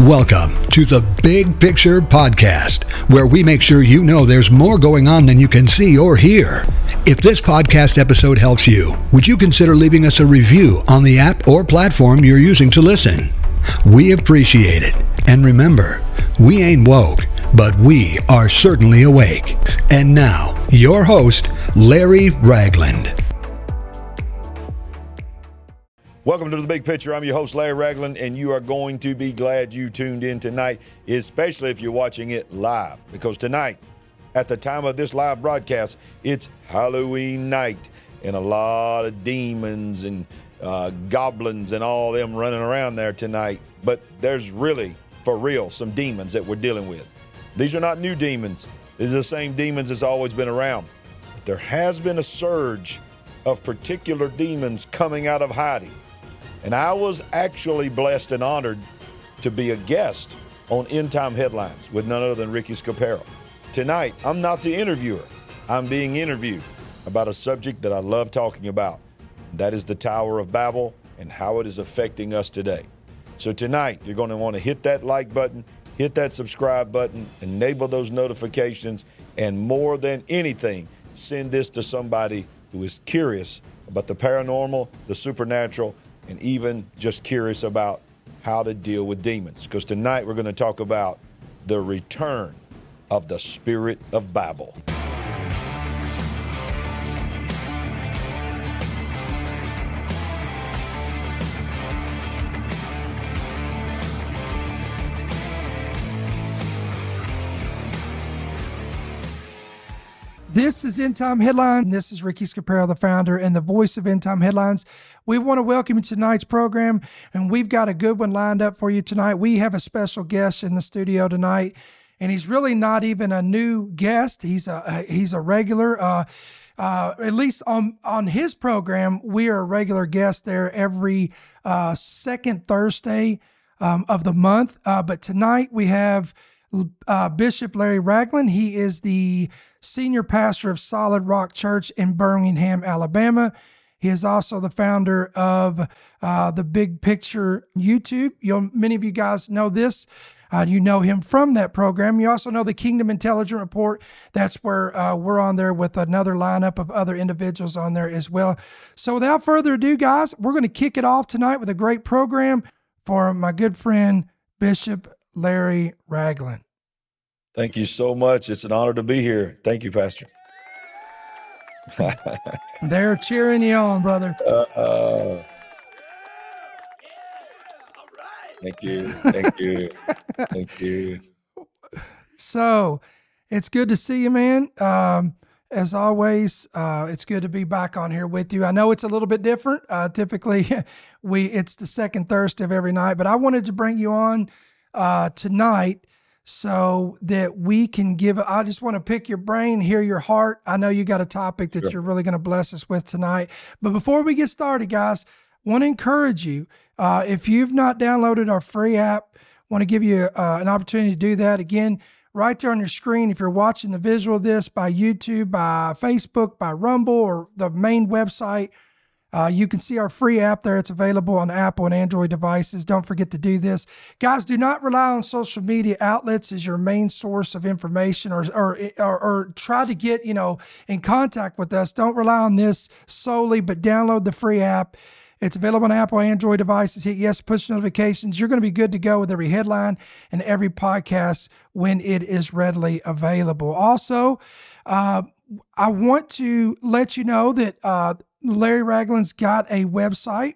Welcome to the Big Picture Podcast, where we make sure you know there's more going on than you can see or hear. If this podcast episode helps you, would you consider leaving us a review on the app or platform you're using to listen? We appreciate it. And remember, we ain't woke, but we are certainly awake. And now, your host, Larry Ragland. Welcome to the Big Picture. I'm your host, Larry Ragland, and you are going to be glad you tuned in tonight, especially if you're watching it live, because tonight, at the time of this live broadcast, it's Halloween night, and a lot of demons and uh, goblins and all them running around there tonight. But there's really, for real, some demons that we're dealing with. These are not new demons, these are the same demons that's always been around. But there has been a surge of particular demons coming out of hiding. And I was actually blessed and honored to be a guest on End Time Headlines with none other than Ricky Scaparo. Tonight, I'm not the interviewer, I'm being interviewed about a subject that I love talking about. That is the Tower of Babel and how it is affecting us today. So, tonight, you're going to want to hit that like button, hit that subscribe button, enable those notifications, and more than anything, send this to somebody who is curious about the paranormal, the supernatural, and even just curious about how to deal with demons. Because tonight we're going to talk about the return of the spirit of Babel. This is End Time Headline. This is Ricky Scaparo, the founder and the voice of End Time Headlines. We want to welcome you to tonight's program, and we've got a good one lined up for you tonight. We have a special guest in the studio tonight, and he's really not even a new guest. He's a he's a regular. Uh, uh, at least on on his program, we are a regular guest there every uh, second Thursday um, of the month. Uh, but tonight we have uh, Bishop Larry Ragland. He is the senior pastor of Solid Rock Church in Birmingham, Alabama. He is also the founder of uh, the Big Picture YouTube. You'll, many of you guys know this. Uh, you know him from that program. You also know the Kingdom Intelligent Report. That's where uh, we're on there with another lineup of other individuals on there as well. So, without further ado, guys, we're going to kick it off tonight with a great program for my good friend, Bishop Larry Ragland. Thank you so much. It's an honor to be here. Thank you, Pastor. They're cheering you on, brother. Uh, thank you. Thank you. thank you. So it's good to see you, man. Um, as always, uh, it's good to be back on here with you. I know it's a little bit different. Uh, typically, we it's the second Thursday of every night, but I wanted to bring you on uh, tonight so that we can give. I just want to pick your brain, hear your heart. I know you got a topic that sure. you're really going to bless us with tonight. But before we get started, guys, want to encourage you. Uh, if you've not downloaded our free app, want to give you uh, an opportunity to do that. Again, right there on your screen. If you're watching the visual of this by YouTube, by Facebook, by Rumble, or the main website uh, you can see our free app there. It's available on Apple and Android devices. Don't forget to do this. Guys, do not rely on social media outlets as your main source of information or, or, or, or try to get, you know, in contact with us. Don't rely on this solely, but download the free app. It's available on Apple and Android devices. Hit yes push notifications. You're going to be good to go with every headline and every podcast when it is readily available. Also, uh, I want to let you know that uh, Larry Ragland's got a website.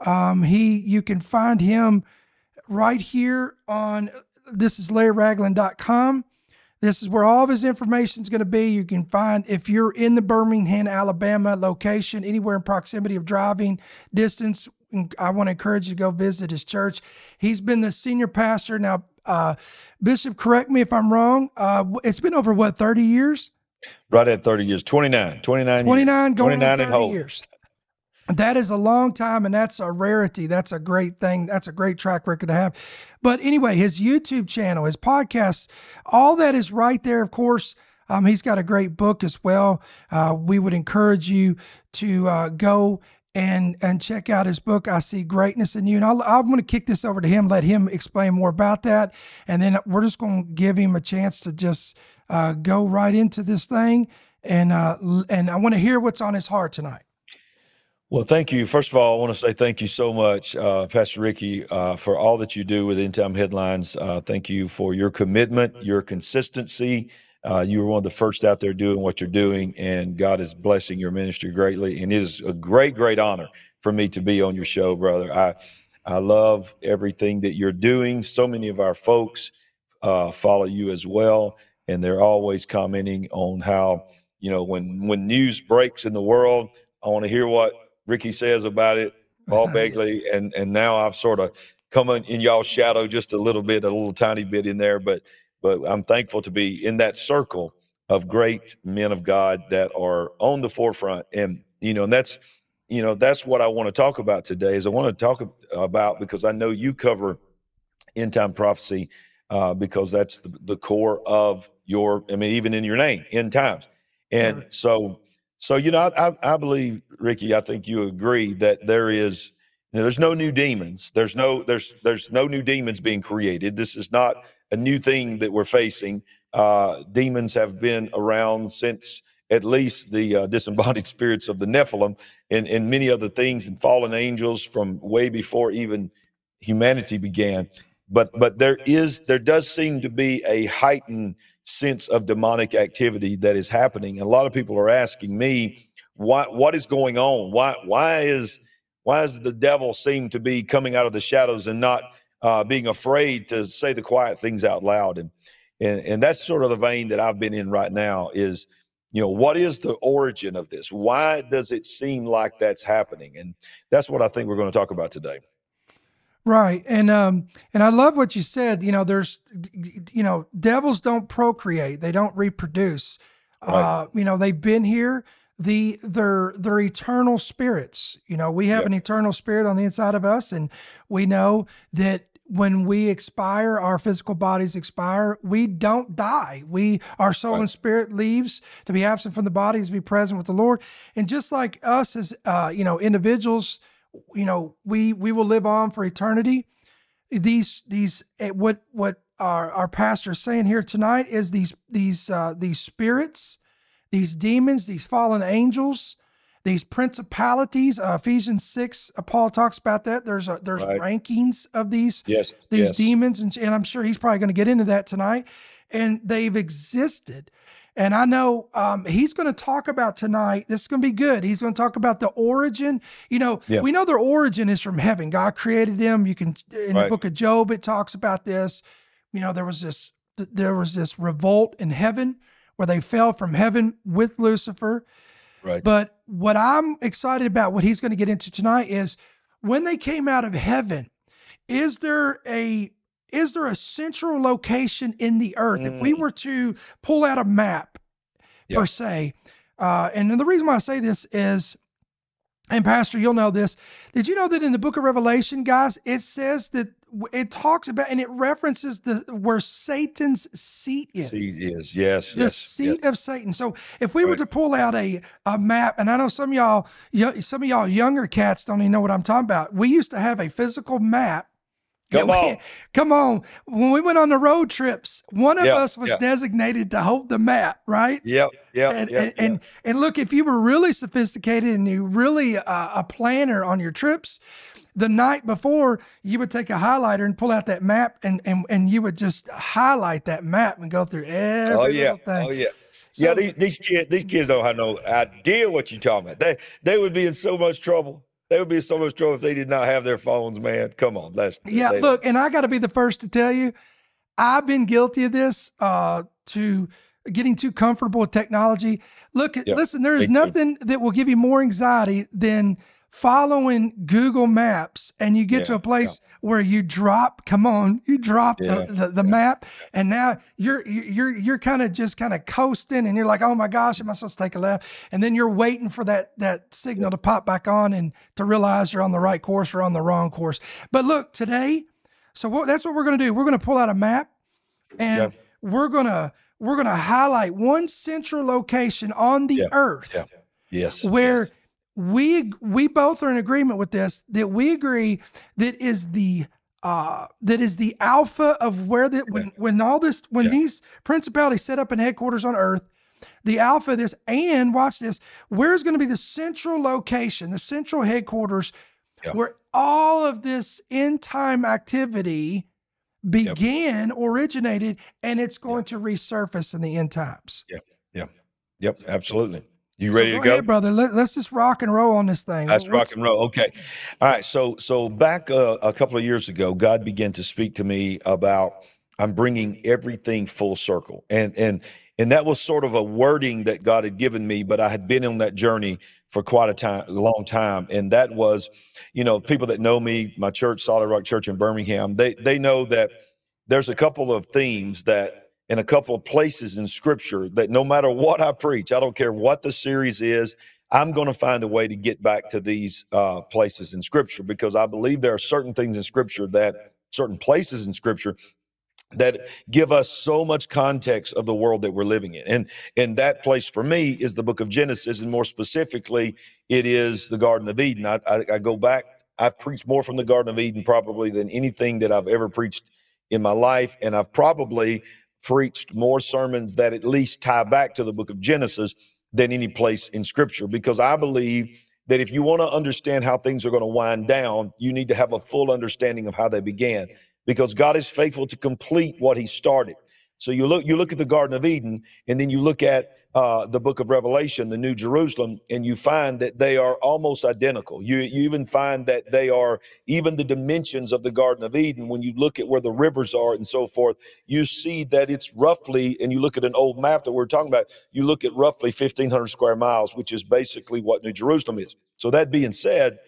Um, he you can find him right here on this is larryragland.com. This is where all of his information is going to be. You can find if you're in the Birmingham, Alabama location, anywhere in proximity of driving distance. I want to encourage you to go visit his church. He's been the senior pastor now. Uh, Bishop, correct me if I'm wrong. Uh, it's been over what 30 years. Right at 30 years, 29, 29 29 years. going 29 and whole. years. That is a long time and that's a rarity. That's a great thing. That's a great track record to have. But anyway, his YouTube channel, his podcasts, all that is right there. Of course, um, he's got a great book as well. Uh, we would encourage you to uh, go and and check out his book. I see greatness in you, and I'll, I'm going to kick this over to him, let him explain more about that, and then we're just going to give him a chance to just uh, go right into this thing, and uh, and I want to hear what's on his heart tonight. Well, thank you. First of all, I want to say thank you so much, uh, Pastor Ricky, uh, for all that you do with End Time Headlines. Uh, thank you for your commitment, your consistency. Uh, you were one of the first out there doing what you're doing, and God is blessing your ministry greatly. And it is a great, great honor for me to be on your show, brother. I I love everything that you're doing. So many of our folks uh, follow you as well, and they're always commenting on how you know when when news breaks in the world. I want to hear what Ricky says about it, Paul Begley, and and now I've sort of come in, in y'all's shadow just a little bit, a little tiny bit in there, but but I'm thankful to be in that circle of great men of God that are on the forefront, and you know, and that's you know that's what I want to talk about today. Is I want to talk about because I know you cover end time prophecy uh, because that's the, the core of your, I mean, even in your name, end times, and so so, you know, I, I, believe, Ricky, I think you agree that there is, you know, there's no new demons. There's no, there's, there's no new demons being created. This is not a new thing that we're facing. Uh, demons have been around since at least the uh, disembodied spirits of the Nephilim and, and many other things and fallen angels from way before even humanity began. But, but there is, there does seem to be a heightened sense of demonic activity that is happening. And a lot of people are asking me, why, what is going on? Why, why is, why does the devil seem to be coming out of the shadows and not uh, being afraid to say the quiet things out loud? And, and, and that's sort of the vein that I've been in right now is, you know, what is the origin of this? Why does it seem like that's happening? And that's what I think we're going to talk about today. Right. And um and I love what you said, you know, there's you know, devils don't procreate, they don't reproduce. Right. Uh, you know, they've been here. The they're they're eternal spirits. You know, we have yep. an eternal spirit on the inside of us and we know that when we expire, our physical bodies expire, we don't die. We our soul right. and spirit leaves to be absent from the body to be present with the Lord. And just like us as uh, you know, individuals you know, we we will live on for eternity. These these eh, what what our our pastor is saying here tonight is these these uh, these spirits, these demons, these fallen angels, these principalities. Uh, Ephesians six, uh, Paul talks about that. There's a, there's right. rankings of these yes these yes. demons, and, and I'm sure he's probably going to get into that tonight. And they've existed and I know um, he's going to talk about tonight. This is going to be good. He's going to talk about the origin. You know, yeah. we know their origin is from heaven. God created them. You can in right. the book of Job it talks about this. You know, there was this there was this revolt in heaven where they fell from heaven with Lucifer. Right. But what I'm excited about, what he's going to get into tonight, is when they came out of heaven. Is there a is there a central location in the earth? Mm. If we mm. were to pull out a map, per se, uh, and the reason why I say this is, and Pastor, you'll know this. Did you know that in the book of Revelation, guys, it says that it talks about and it references the where Satan's seat is. Seat is yes, the yes, seat yes. of Satan. So if we right. were to pull out a a map, and I know some of y'all, some of y'all younger cats don't even know what I'm talking about. We used to have a physical map Come on. We, come on. When we went on the road trips, one of yep, us was yep. designated to hold the map, right? Yep. Yep. And, yep, and, and, and, look, if you were really sophisticated and you really uh, a planner on your trips, the night before you would take a highlighter and pull out that map and, and, and you would just highlight that map and go through every oh, yeah. little thing. Oh, yeah. So, yeah, these, these kids, these kids don't have no idea what you're talking about. They they would be in so much trouble they would be so much trouble if they did not have their phones, man. Come on, that's yeah. Look, and I got to be the first to tell you, I've been guilty of this. Uh, to getting too comfortable with technology. Look, yep, listen, there is nothing too. that will give you more anxiety than following Google Maps and you get yeah, to a place yeah. where you drop, come on, you drop yeah, the, the, the map and now you're you're you're kind of just kind of coasting and you're like, oh my gosh, am I supposed to take a left? And then you're waiting for that that signal to pop back on and to realize you're on the right course or on the wrong course. But look, today, so what, that's what we're gonna do. We're gonna pull out a map and we're gonna we're gonna highlight one central location on the earth. Yes. Where yes we we both are in agreement with this that we agree that is the uh that is the alpha of where the when when all this when Yeah. these principalities set up in headquarters on earth the alpha of this and watch this where's going to be the central location the central headquarters Yeah. where all of this end time activity began originated and it's going to resurface in the end times? Yep, yeah, Yep, absolutely. You So ready to go? ahead, brother Let, us just rock and roll on this thing What's- rock and roll. Okay. All right. So, so back uh, a couple of years ago, God began to speak to me about I'm bringing everything full circle, and and and that was sort of a wording that God had given me, but I had been on that journey for quite a time, a long time, and that was, you know, people that know me, my church, Solid Rock Church in Birmingham, they they know that there's a couple of themes that in a couple of places in scripture that no matter what I preach, I don't care what the series is, I'm going to find a way to get back to these uh, places in scripture because I believe there are certain things in scripture that certain places in scripture that give us so much context of the world that we're living in. And and that place for me is the book of Genesis and more specifically it is the garden of Eden. I, I, I go back I've preached more from the garden of Eden probably than anything that I've ever preached in my life and I've probably preached more sermons that at least tie back to the book of Genesis than any place in scripture because I believe that if you want to understand how things are going to wind down, you need to have a full understanding of how they began because God is faithful to complete what he started. So you look you look at the Garden of Eden, and then you look at uh, the Book of Revelation, the New Jerusalem, and you find that they are almost identical. You you even find that they are even the dimensions of the Garden of Eden. When you look at where the rivers are and so forth, you see that it's roughly, and you look at an old map that we're talking about, you look at roughly 1,500 square miles, which is basically what New Jerusalem is. So that being said,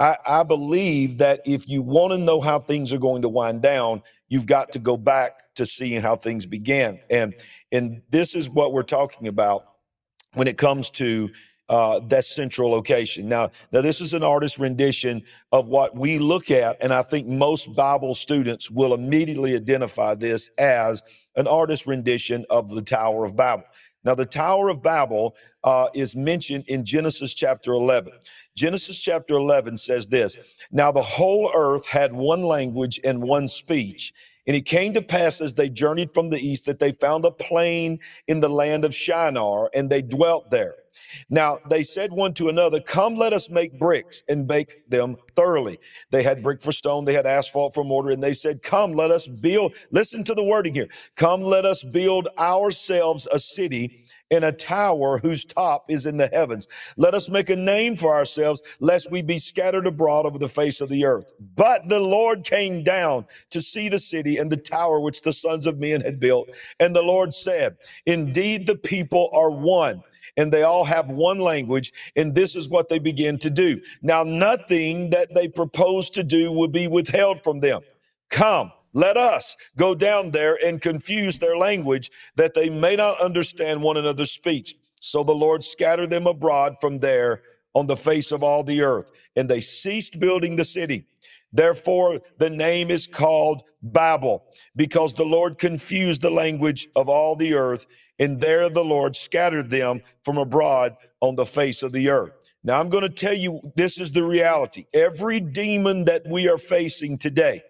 I, I believe that if you want to know how things are going to wind down, you've got to go back to seeing how things began. And and this is what we're talking about when it comes to uh, that central location. Now, now this is an artist rendition of what we look at, and I think most Bible students will immediately identify this as an artist rendition of the Tower of Babel. Now, the Tower of Babel uh, is mentioned in Genesis chapter 11. Genesis chapter 11 says this Now the whole earth had one language and one speech. And it came to pass as they journeyed from the east that they found a plain in the land of Shinar, and they dwelt there. Now they said one to another, Come, let us make bricks and bake them thoroughly. They had brick for stone, they had asphalt for mortar, and they said, Come, let us build. Listen to the wording here. Come, let us build ourselves a city and a tower whose top is in the heavens. Let us make a name for ourselves, lest we be scattered abroad over the face of the earth. But the Lord came down to see the city and the tower which the sons of men had built. And the Lord said, Indeed, the people are one and they all have one language, and this is what they begin to do. Now, nothing that they propose to do will be withheld from them. Come, let us go down there and confuse their language that they may not understand one another's speech. So the Lord scattered them abroad from there on the face of all the earth, and they ceased building the city. Therefore, the name is called Babel, because the Lord confused the language of all the earth, and there the Lord scattered them from abroad on the face of the earth. Now, I'm going to tell you this is the reality. Every demon that we are facing today,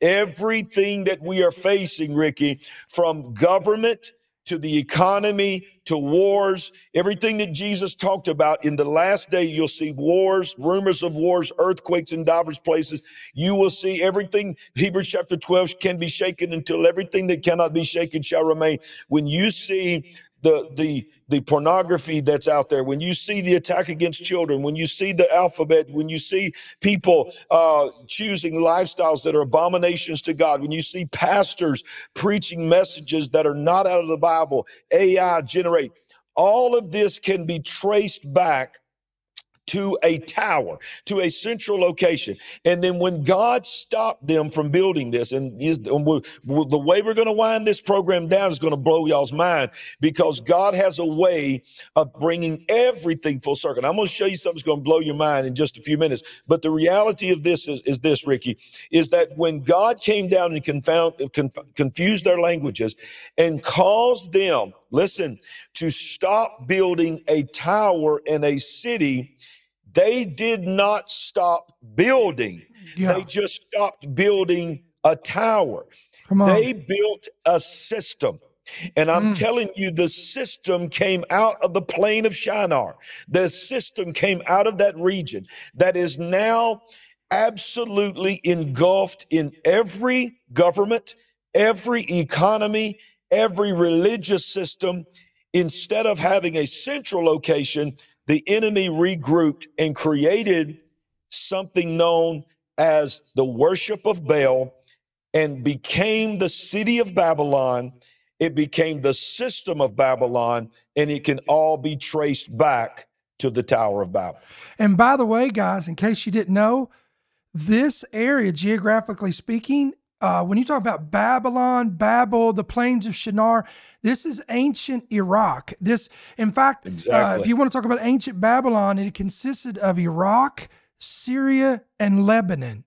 everything that we are facing, Ricky, from government to the economy to wars, everything that Jesus talked about in the last day, you'll see wars, rumors of wars, earthquakes in diverse places. You will see everything. Hebrews chapter 12 can be shaken until everything that cannot be shaken shall remain. When you see the the the pornography that's out there. When you see the attack against children when you see the alphabet when you see people uh, choosing lifestyles that are abominations to god when you see pastors preaching messages that are not out of the bible ai generate all of this can be traced back to a tower, to a central location. And then when God stopped them from building this, and, is, the way we're going to wind this program down is going to blow y'all's mind because God has a way of bringing everything full circle. And I'm going to show you something that's going to blow your mind in just a few minutes. But the reality of this is, is this, Ricky, is that when God came down and confound, conf, confused their languages and caused them, listen, to stop building a tower and a city they did not stop building. Yeah. They just stopped building a tower. They built a system. And I'm Mm. telling you, the system came out of the plain of Shinar. The system came out of that region that is now absolutely engulfed in every government, every economy, every religious system. Instead of having a central location, the enemy regrouped and created something known as the worship of Baal and became the city of Babylon. It became the system of Babylon, and it can all be traced back to the Tower of Babel. And by the way, guys, in case you didn't know, this area, geographically speaking, uh, when you talk about Babylon, Babel, the plains of Shinar, this is ancient Iraq. This, in fact, uh, if you want to talk about ancient Babylon, it consisted of Iraq, Syria, and Lebanon.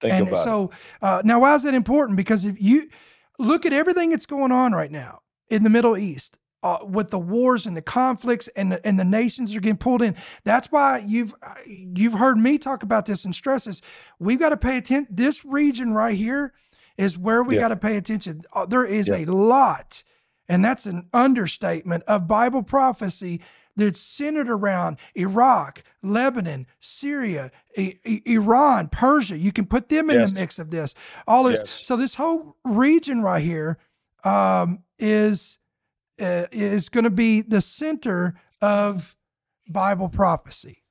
Think and about it. so uh, now, why is that important? Because if you look at everything that's going on right now in the Middle East, uh, with the wars and the conflicts and the, and the nations are getting pulled in, that's why you've uh, you've heard me talk about this and stress this. We've got to pay attention. This region right here is where we Yeah. got to pay attention. Uh, there is Yeah. a lot, and that's an understatement of Bible prophecy that's centered around Iraq, Lebanon, Syria, I- I- Iran, Persia. You can put them in Yes. the mix of this. All this. Yes. So this whole region right here um, is uh, is going to be the center of Bible prophecy.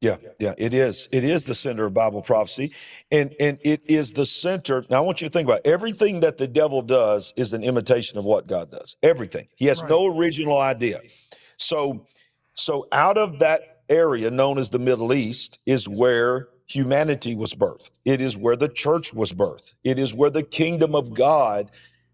Yeah, yeah, it is. It is the center of Bible prophecy, and and it is the center. Now, I want you to think about it. everything that the devil does is an imitation of what God does. Everything. He has Right. no original idea. So, so out of that area known as the Middle East is where humanity was birthed. It is where the church was birthed. It is where the kingdom of God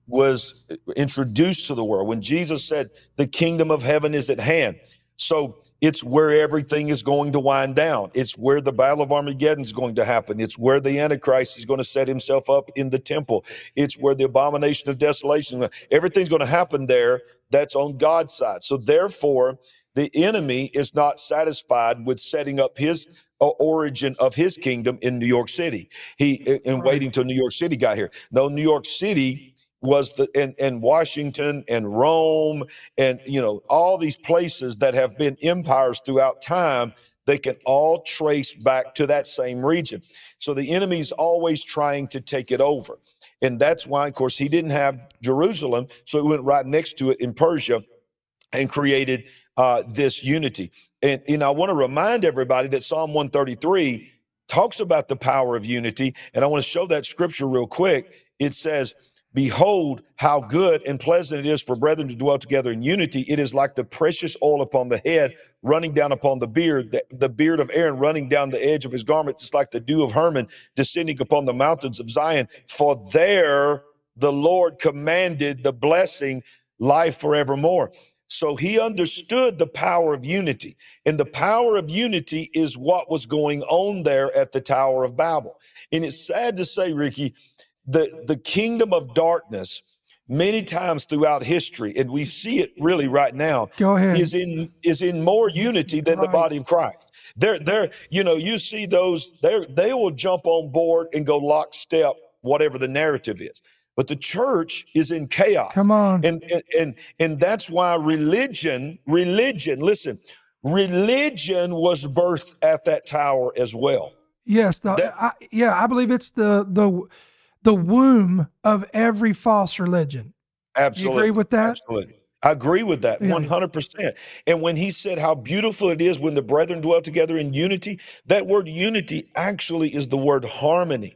was uh, introduced to the world. When Jesus said, "The kingdom of heaven is at hand," so it's where everything is going to wind down. It's where the battle of Armageddon is going to happen. It's where the Antichrist is going to set himself up in the temple. It's where the abomination of desolation, everything's going to happen there that's on God's side. So therefore, the enemy is not satisfied with setting up his uh, origin of his kingdom in New York City. He and Right. waiting till New York City got here. No, New York City was the and, and Washington and Rome and you know all these places that have been empires throughout time they can all trace back to that same region. So the enemy's always trying to take it over. And that's why of course he didn't have jerusalem so he went right next to it in persia and created uh, this unity. And, and i want to remind everybody that psalm 133 talks about the power of unity and i want to show that scripture real quick. It says Behold, how good and pleasant it is for brethren to dwell together in unity. It is like the precious oil upon the head, running down upon the beard, the, the beard of Aaron running down the edge of his garment, just like the dew of Hermon descending upon the mountains of Zion. For there the Lord commanded the blessing, life forevermore. So he understood the power of unity. And the power of unity is what was going on there at the Tower of Babel. And it's sad to say, Ricky, the, the kingdom of darkness many times throughout history, and we see it really right now, Go ahead. is in is in more unity than the body of Christ. They're they're you know you see those they they will jump on board and go lockstep whatever the narrative is, but the church is in chaos. Come on. And and and, and that's why religion religion listen religion was birthed at that tower as well. Yes, the, That- I, yeah, I believe it's the the the womb of every false religion. Absolutely. You agree with that? Absolutely. I agree with that Yeah. 100%. And when he said how beautiful it is when the brethren dwell together in unity, that word unity actually is the word harmony.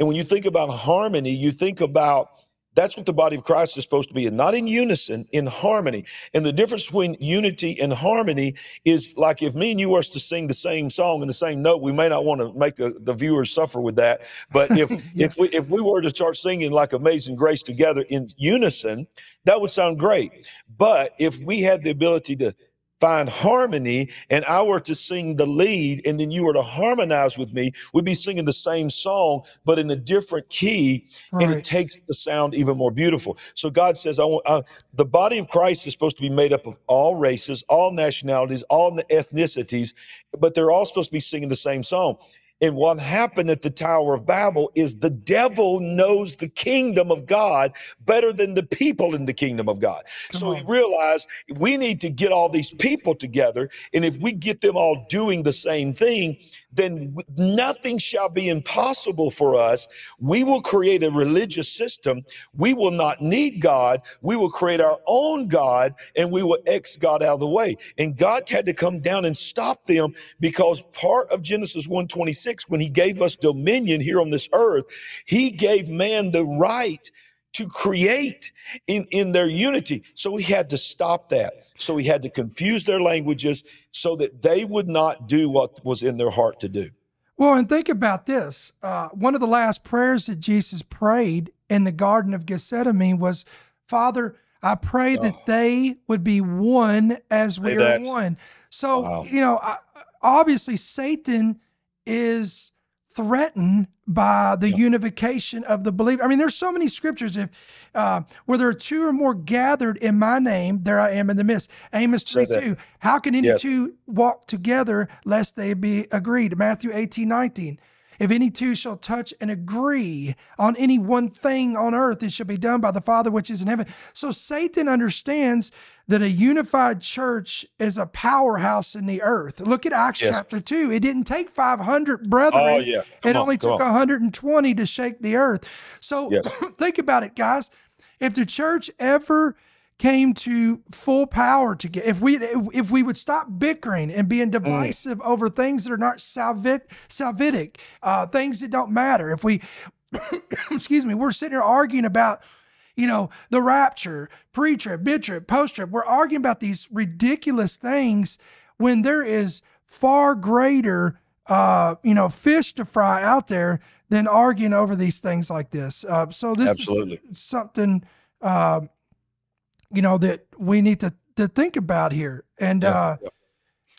And when you think about harmony, you think about that's what the body of Christ is supposed to be, and not in unison, in harmony. And the difference between unity and harmony is like if me and you were to sing the same song in the same note, we may not want to make the, the viewers suffer with that. But if Yeah. if we if we were to start singing like Amazing Grace together in unison, that would sound great. But if we had the ability to find harmony and I were to sing the lead and then you were to harmonize with me, we'd be singing the same song, but in a different key. Right. And it takes the sound even more beautiful. So God says, I want uh, the body of Christ is supposed to be made up of all races, all nationalities, all ethnicities, but they're all supposed to be singing the same song. And what happened at the Tower of Babel is the devil knows the kingdom of God better than the people in the kingdom of God. Come so on. he realized we need to get all these people together. And if we get them all doing the same thing, then nothing shall be impossible for us. We will create a religious system. We will not need God. We will create our own God and we will X God out of the way. And God had to come down and stop them because part of Genesis 126, when he gave us dominion here on this earth, he gave man the right to create in, in their unity. So he had to stop that. So he had to confuse their languages so that they would not do what was in their heart to do. Well, and think about this. Uh, one of the last prayers that Jesus prayed in the Garden of Gethsemane was, Father, I pray oh. that they would be one as we are one. So, wow. you know, obviously Satan is threatened by the yeah. unification of the believer. I mean, there's so many scriptures. If uh, where there are two or more gathered in my name, there I am in the midst. Amos 3 2. How can any yes. two walk together lest they be agreed? Matthew 18 19. If any two shall touch and agree on any one thing on earth, it shall be done by the Father which is in heaven. So Satan understands that a unified church is a powerhouse in the earth. Look at Acts yes. chapter 2. It didn't take 500 brethren. Oh, yeah. it on, only took on. 120 to shake the earth. So yes. think about it, guys. If the church ever came to full power to get if we if we would stop bickering and being mm. divisive mm. over things that are not salvit, salvific, uh, things that don't matter. If we excuse me, we're sitting here arguing about you know, the rapture, pre trip, mid trip, post trip. We're arguing about these ridiculous things when there is far greater, uh, you know, fish to fry out there than arguing over these things like this. Uh, so this Absolutely. is something, uh, you know, that we need to to think about here, and yeah, uh, yeah.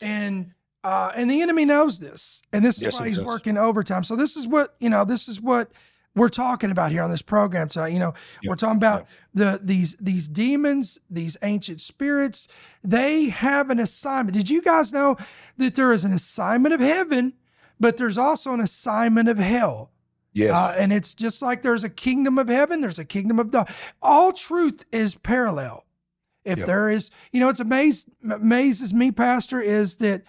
and uh, and the enemy knows this, and this is yes, why he's does. working overtime. So this is what you know. This is what we're talking about here on this program tonight. You know, yeah, we're talking about the these these demons, these ancient spirits. They have an assignment. Did you guys know that there is an assignment of heaven, but there's also an assignment of hell? Yes. Uh, and it's just like there's a kingdom of heaven, there's a kingdom of God. All truth is parallel. If yep. there is, you know, it's amazed amazes me, Pastor, is that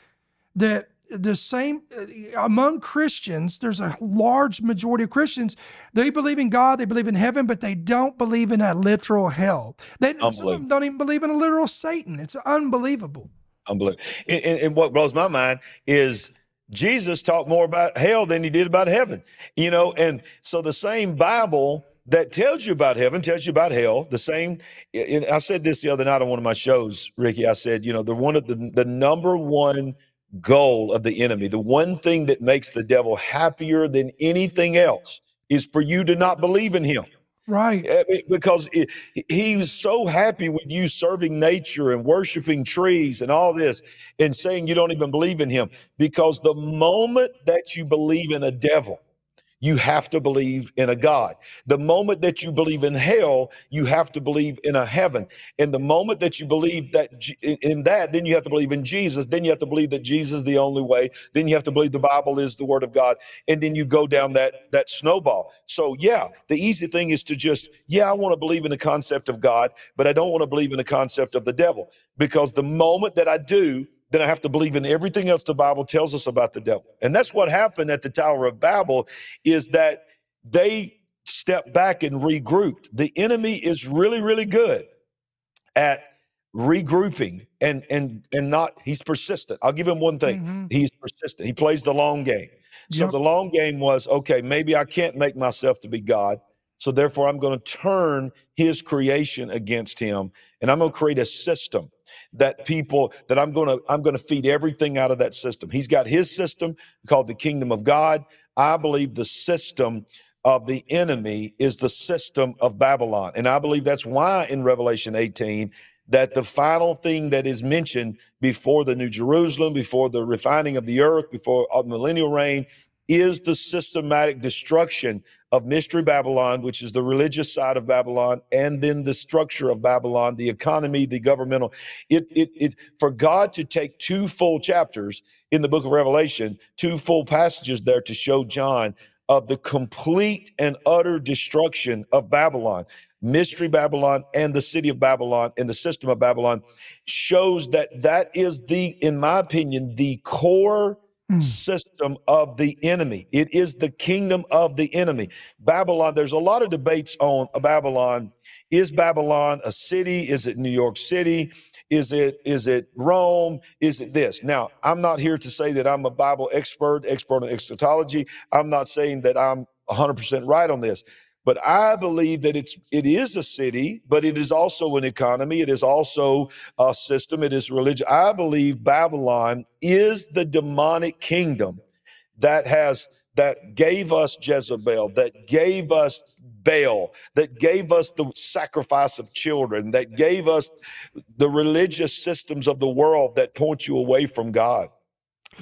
that the same uh, among Christians, there's a large majority of Christians, they believe in God, they believe in heaven, but they don't believe in a literal hell. They some of them don't even believe in a literal Satan. It's unbelievable. Unbelievable. And, and, and what blows my mind is Jesus talked more about hell than he did about heaven. You know, and so the same Bible that tells you about heaven tells you about hell. The same. I said this the other night on one of my shows, Ricky. I said, you know, the one of the the number one goal of the enemy, the one thing that makes the devil happier than anything else, is for you to not believe in him. Right. Eh, because it, he's so happy with you serving nature and worshiping trees and all this and saying you don't even believe in him. Because the moment that you believe in a devil, you have to believe in a God. The moment that you believe in hell, you have to believe in a heaven. And the moment that you believe that in that, then you have to believe in Jesus. Then you have to believe that Jesus is the only way. Then you have to believe the Bible is the word of God. And then you go down that that snowball. So yeah, the easy thing is to just, yeah, I want to believe in the concept of God, but I don't want to believe in the concept of the devil. Because the moment that I do, then I have to believe in everything else the Bible tells us about the devil. And that's what happened at the Tower of Babel is that they stepped back and regrouped. The enemy is really, really good at regrouping and and and not he's persistent. I'll give him one thing. Mm-hmm. He's persistent. He plays the long game. So yep. the long game was okay, maybe I can't make myself to be God. So therefore I'm going to turn his creation against him and I'm going to create a system that people that I'm going to I'm going to feed everything out of that system. He's got his system called the kingdom of God. I believe the system of the enemy is the system of Babylon. And I believe that's why in Revelation 18 that the final thing that is mentioned before the New Jerusalem, before the refining of the earth, before the millennial reign, is the systematic destruction of Mystery Babylon, which is the religious side of Babylon, and then the structure of Babylon, the economy, the governmental. It, it, it, for God to take two full chapters in the book of Revelation, two full passages there to show John of the complete and utter destruction of Babylon. Mystery Babylon and the city of Babylon and the system of Babylon shows that that is the, in my opinion, the core mm. system of the enemy. It is the kingdom of the enemy. Babylon, there's a lot of debates on Babylon. Is Babylon a city? Is it New York City? Is it is it Rome? Is it this? Now, I'm not here to say that I'm a Bible expert, expert in eschatology. I'm not saying that I'm 100% right on this. But I believe that it's it is a city, but it is also an economy. It is also a system. It is religion. I believe Babylon is the demonic kingdom that has that gave us Jezebel, that gave us Baal, that gave us the sacrifice of children, that gave us the religious systems of the world that point you away from God.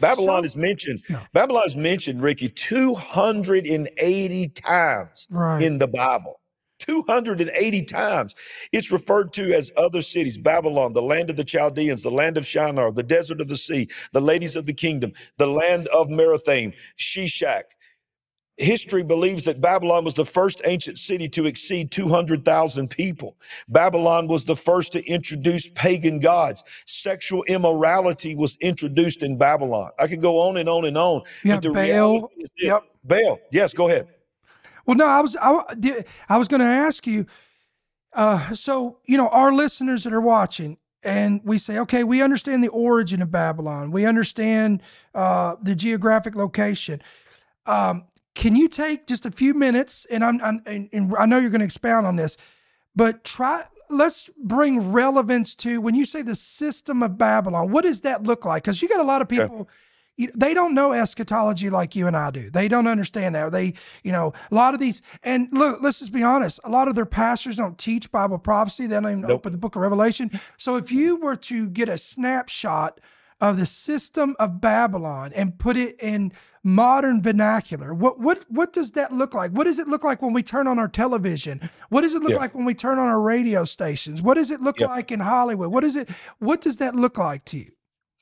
Babylon so, is mentioned. Yeah. Babylon is mentioned, Ricky, 280 times right. in the Bible. 280 times. It's referred to as other cities Babylon, the land of the Chaldeans, the land of Shinar, the desert of the sea, the ladies of the kingdom, the land of Merathaim, Sheshach, History believes that Babylon was the first ancient city to exceed 200,000 people. Babylon was the first to introduce pagan gods. Sexual immorality was introduced in Babylon. I could go on and on and on. Yeah, but the Baal. Yep. Baal. Yes, go ahead. Well, no, I was I, I was going to ask you. Uh, so you know, our listeners that are watching, and we say, okay, we understand the origin of Babylon. We understand uh, the geographic location. Um, can you take just a few minutes? And I'm, I'm and, and I know you're going to expound on this, but try. Let's bring relevance to when you say the system of Babylon. What does that look like? Because you got a lot of people. You, they don't know eschatology like you and I do. They don't understand that. They, you know, a lot of these, and look, let's just be honest. A lot of their pastors don't teach Bible prophecy. They don't even nope. open the book of Revelation. So if you were to get a snapshot of the system of Babylon and put it in modern vernacular. What what what does that look like? What does it look like when we turn on our television? What does it look yeah. like when we turn on our radio stations? What does it look yeah. like in Hollywood? What is it what does that look like to you?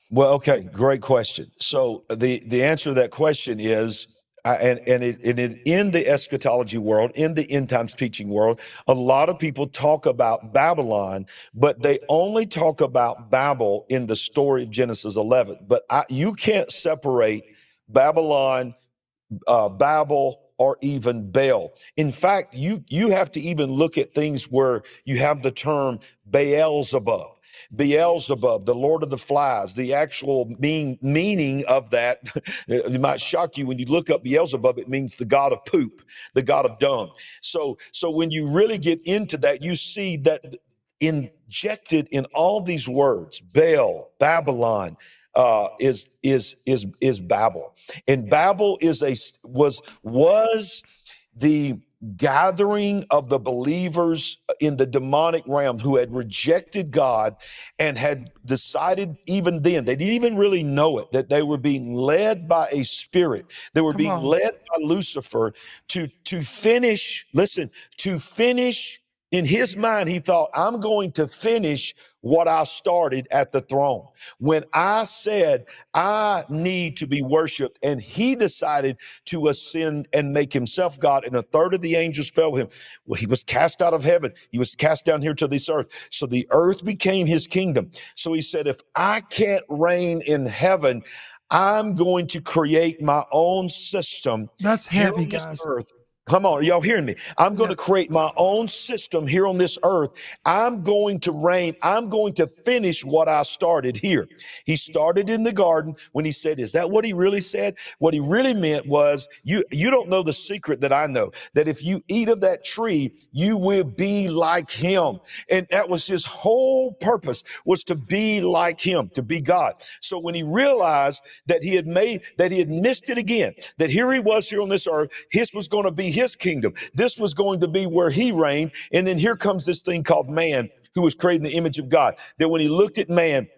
Well, okay, great question. So the the answer to that question is and and it, and it in the eschatology world, in the end times teaching world, a lot of people talk about Babylon, but they only talk about Babel in the story of Genesis 11. But I, you can't separate Babylon, uh, Babel, or even Baal. In fact, you you have to even look at things where you have the term Beelzebub. Beelzebub, the Lord of the Flies, the actual mean, meaning of that, it might shock you when you look up Beelzebub, it means the God of poop, the God of dung. So, so when you really get into that, you see that injected in all these words, Baal, Babylon, uh, is is is is Babel, and Babel is a was was the gathering of the believers in the demonic realm who had rejected God and had decided even then, they didn't even really know it, that they were being led by a spirit. They were Come being on. led by Lucifer to, to finish, listen, to finish in his mind, he thought, I'm going to finish what I started at the throne. When I said, I need to be worshiped, and he decided to ascend and make himself God, and a third of the angels fell with him. Well, he was cast out of heaven. He was cast down here to this earth. So the earth became his kingdom. So he said, If I can't reign in heaven, I'm going to create my own system. That's heavy, guys. Earth Come on, y'all hearing me? I'm going to create my own system here on this earth. I'm going to reign. I'm going to finish what I started here. He started in the garden when he said, Is that what he really said? What he really meant was, You, you don't know the secret that I know, that if you eat of that tree, you will be like him. And that was his whole purpose was to be like him, to be God. So when he realized that he had made, that he had missed it again, that here he was here on this earth, his was going to be his kingdom. This was going to be where he reigned. And then here comes this thing called man who was created in the image of God. That when he looked at man,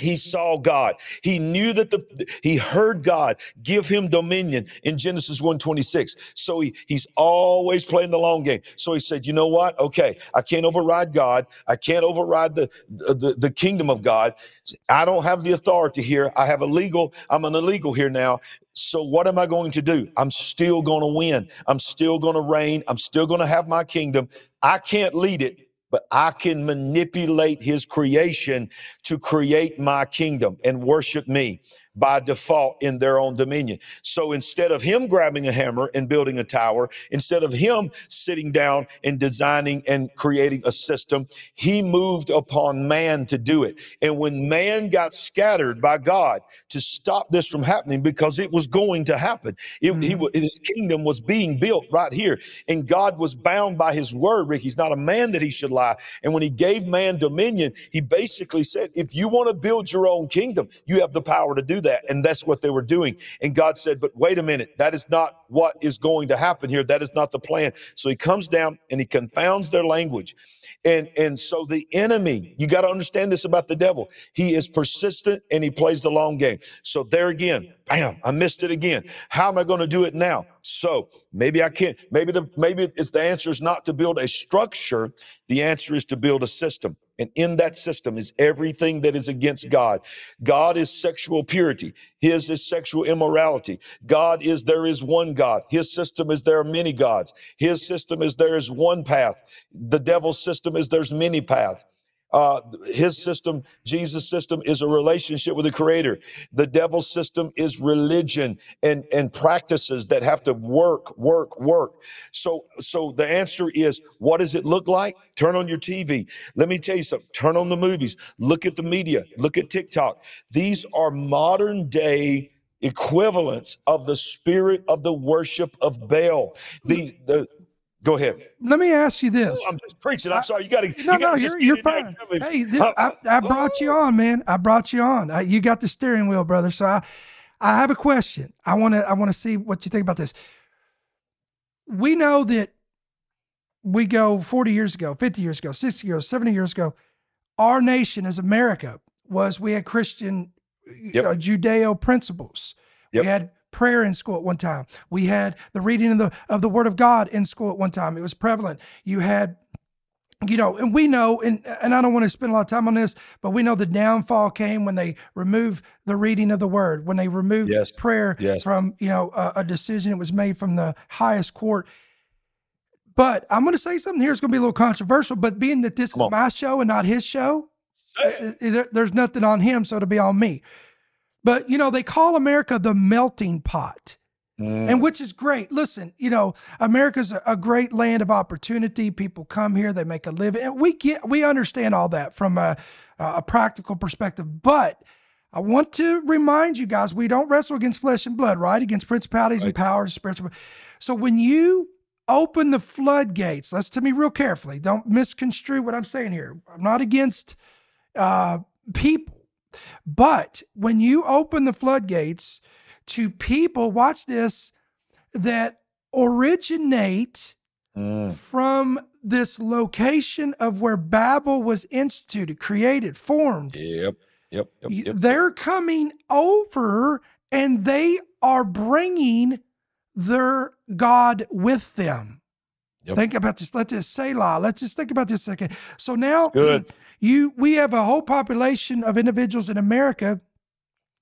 he saw God. He knew that the he heard God give him dominion in Genesis 1:26. So he, he's always playing the long game. So he said, "You know what? Okay, I can't override God. I can't override the the, the kingdom of God. I don't have the authority here. I have a legal, I'm an illegal here now. So what am I going to do? I'm still going to win. I'm still going to reign. I'm still going to have my kingdom. I can't lead it but I can manipulate his creation to create my kingdom and worship me by default in their own dominion. So instead of him grabbing a hammer and building a tower, instead of him sitting down and designing and creating a system, he moved upon man to do it. And when man got scattered by God to stop this from happening because it was going to happen, it, mm-hmm. he, his kingdom was being built right here. And God was bound by his word, Rick. He's not a man that he should lie. And when he gave man dominion, he basically said, if you want to build your own kingdom, you have the power to do that that. And that's what they were doing. And God said, But wait a minute, that is not what is going to happen here. That is not the plan. So he comes down and he confounds their language. And, and so the enemy, you got to understand this about the devil. He is persistent and he plays the long game. So there again, bam, I missed it again. How am I going to do it now? So maybe I can't, maybe the, maybe it's, the answer is not to build a structure. The answer is to build a system. And in that system is everything that is against God. God is sexual purity. His is sexual immorality. God is there is one God. His system is there are many gods. His system is there is one path. The devil's system is there's many paths. Uh, his system, Jesus' system, is a relationship with the Creator. The devil's system is religion and and practices that have to work, work, work. So, so the answer is, what does it look like? Turn on your TV. Let me tell you something. Turn on the movies. Look at the media. Look at TikTok. These are modern day equivalents of the spirit of the worship of Baal. The the Go ahead. Let me ask you this. Oh, I'm just preaching. I'm sorry. You got to. No, you no, you're, you're fine. Hey, this, I, I, brought you on, man. I brought you on. I, you got the steering wheel, brother. So I, I have a question. I want to. I want to see what you think about this. We know that we go 40 years ago, 50 years ago, 60 years, 70 years ago. Our nation, as America, was we had Christian, yep. uh, Judeo principles. Yep. We had prayer in school at one time. We had the reading of the of the Word of God in school at one time. It was prevalent. You had you know, and we know, and and I don't want to spend a lot of time on this, but we know the downfall came when they removed the reading of the word, when they removed yes. prayer yes. from you know a, a, decision that was made from the highest court. But I'm going to say something here. It's going to be a little controversial, but being that this Come is on. my show and not his show, uh, uh, there's nothing on him, so it'll be on me. But, you know, they call America the melting pot. Mm. And which is great. Listen, you know, America's a, great land of opportunity. People come here, they make a living. And we get we understand all that from a, a practical perspective. But I want to remind you guys, we don't wrestle against flesh and blood, right? Against principalities right. and powers, spiritual. So when you open the floodgates, listen to me real carefully. Don't misconstrue what I'm saying here. I'm not against uh, people. But when you open the floodgates to people, watch this, that originate mm. from this location of where Babel was instituted, created, formed. Yep. Yep. yep, yep. They're coming over and they are bringing their God with them. Yep. Think about this. Let's just say la. Let's just think about this a second. So now, good. You, we have a whole population of individuals in America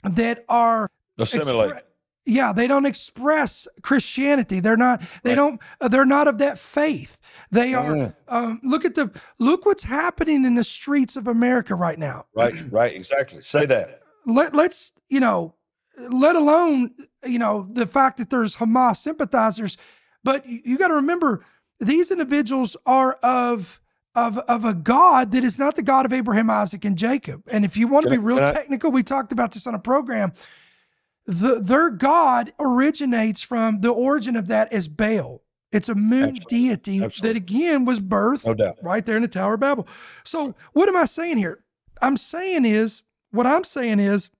that are assimilate. Expre- yeah, they don't express Christianity. They're not. They right. don't. Uh, they're not of that faith. They are. Mm. Um, look at the. Look what's happening in the streets of America right now. Right. Right. Exactly. Say that. Let Let's. You know. Let alone. You know the fact that there's Hamas sympathizers, but you, you got to remember these individuals are of of, of a God that is not the God of Abraham, Isaac, and Jacob. And if you want to be real I, technical, we talked about this on a program. The, their God originates from the origin of that is Baal. It's a moon absolutely, deity absolutely. that again was birthed no right there in the Tower of Babel. So what am I saying here? I'm saying is what I'm saying is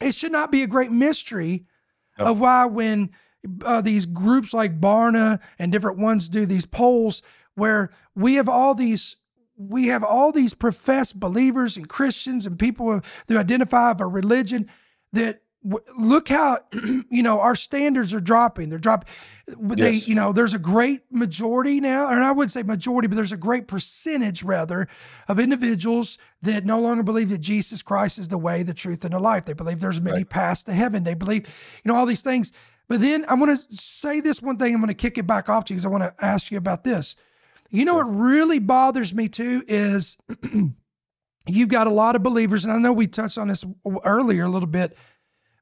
it should not be a great mystery no. of why when uh, these groups like Barna and different ones do these polls, where we have all these we have all these professed believers and Christians and people who identify of a religion that look how you know our standards are dropping they're dropping they yes. you know there's a great majority now and i wouldn't say majority but there's a great percentage rather of individuals that no longer believe that jesus christ is the way the truth and the life they believe there's many right. paths to heaven they believe you know all these things but then i'm going to say this one thing i'm going to kick it back off to you because i want to ask you about this you know sure. what really bothers me too is you've got a lot of believers and i know we touched on this earlier a little bit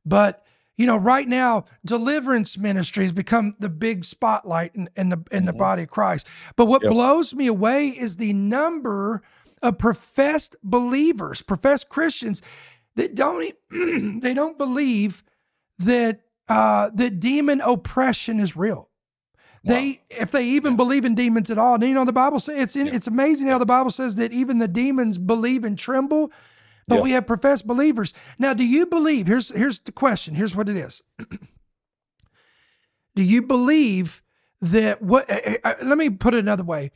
but you know, right now, deliverance ministry has become the big spotlight in, in the in the mm-hmm. body of Christ. But what yep. blows me away is the number of professed believers, professed Christians that don't they don't believe that uh, that demon oppression is real. Wow. They, if they even believe in demons at all, and you know the Bible says it's in, yeah. it's amazing how the Bible says that even the demons believe and tremble but yeah. we have professed believers. Now, do you believe? Here's here's the question. Here's what it is. do you believe that what? Uh, uh, let me put it another way.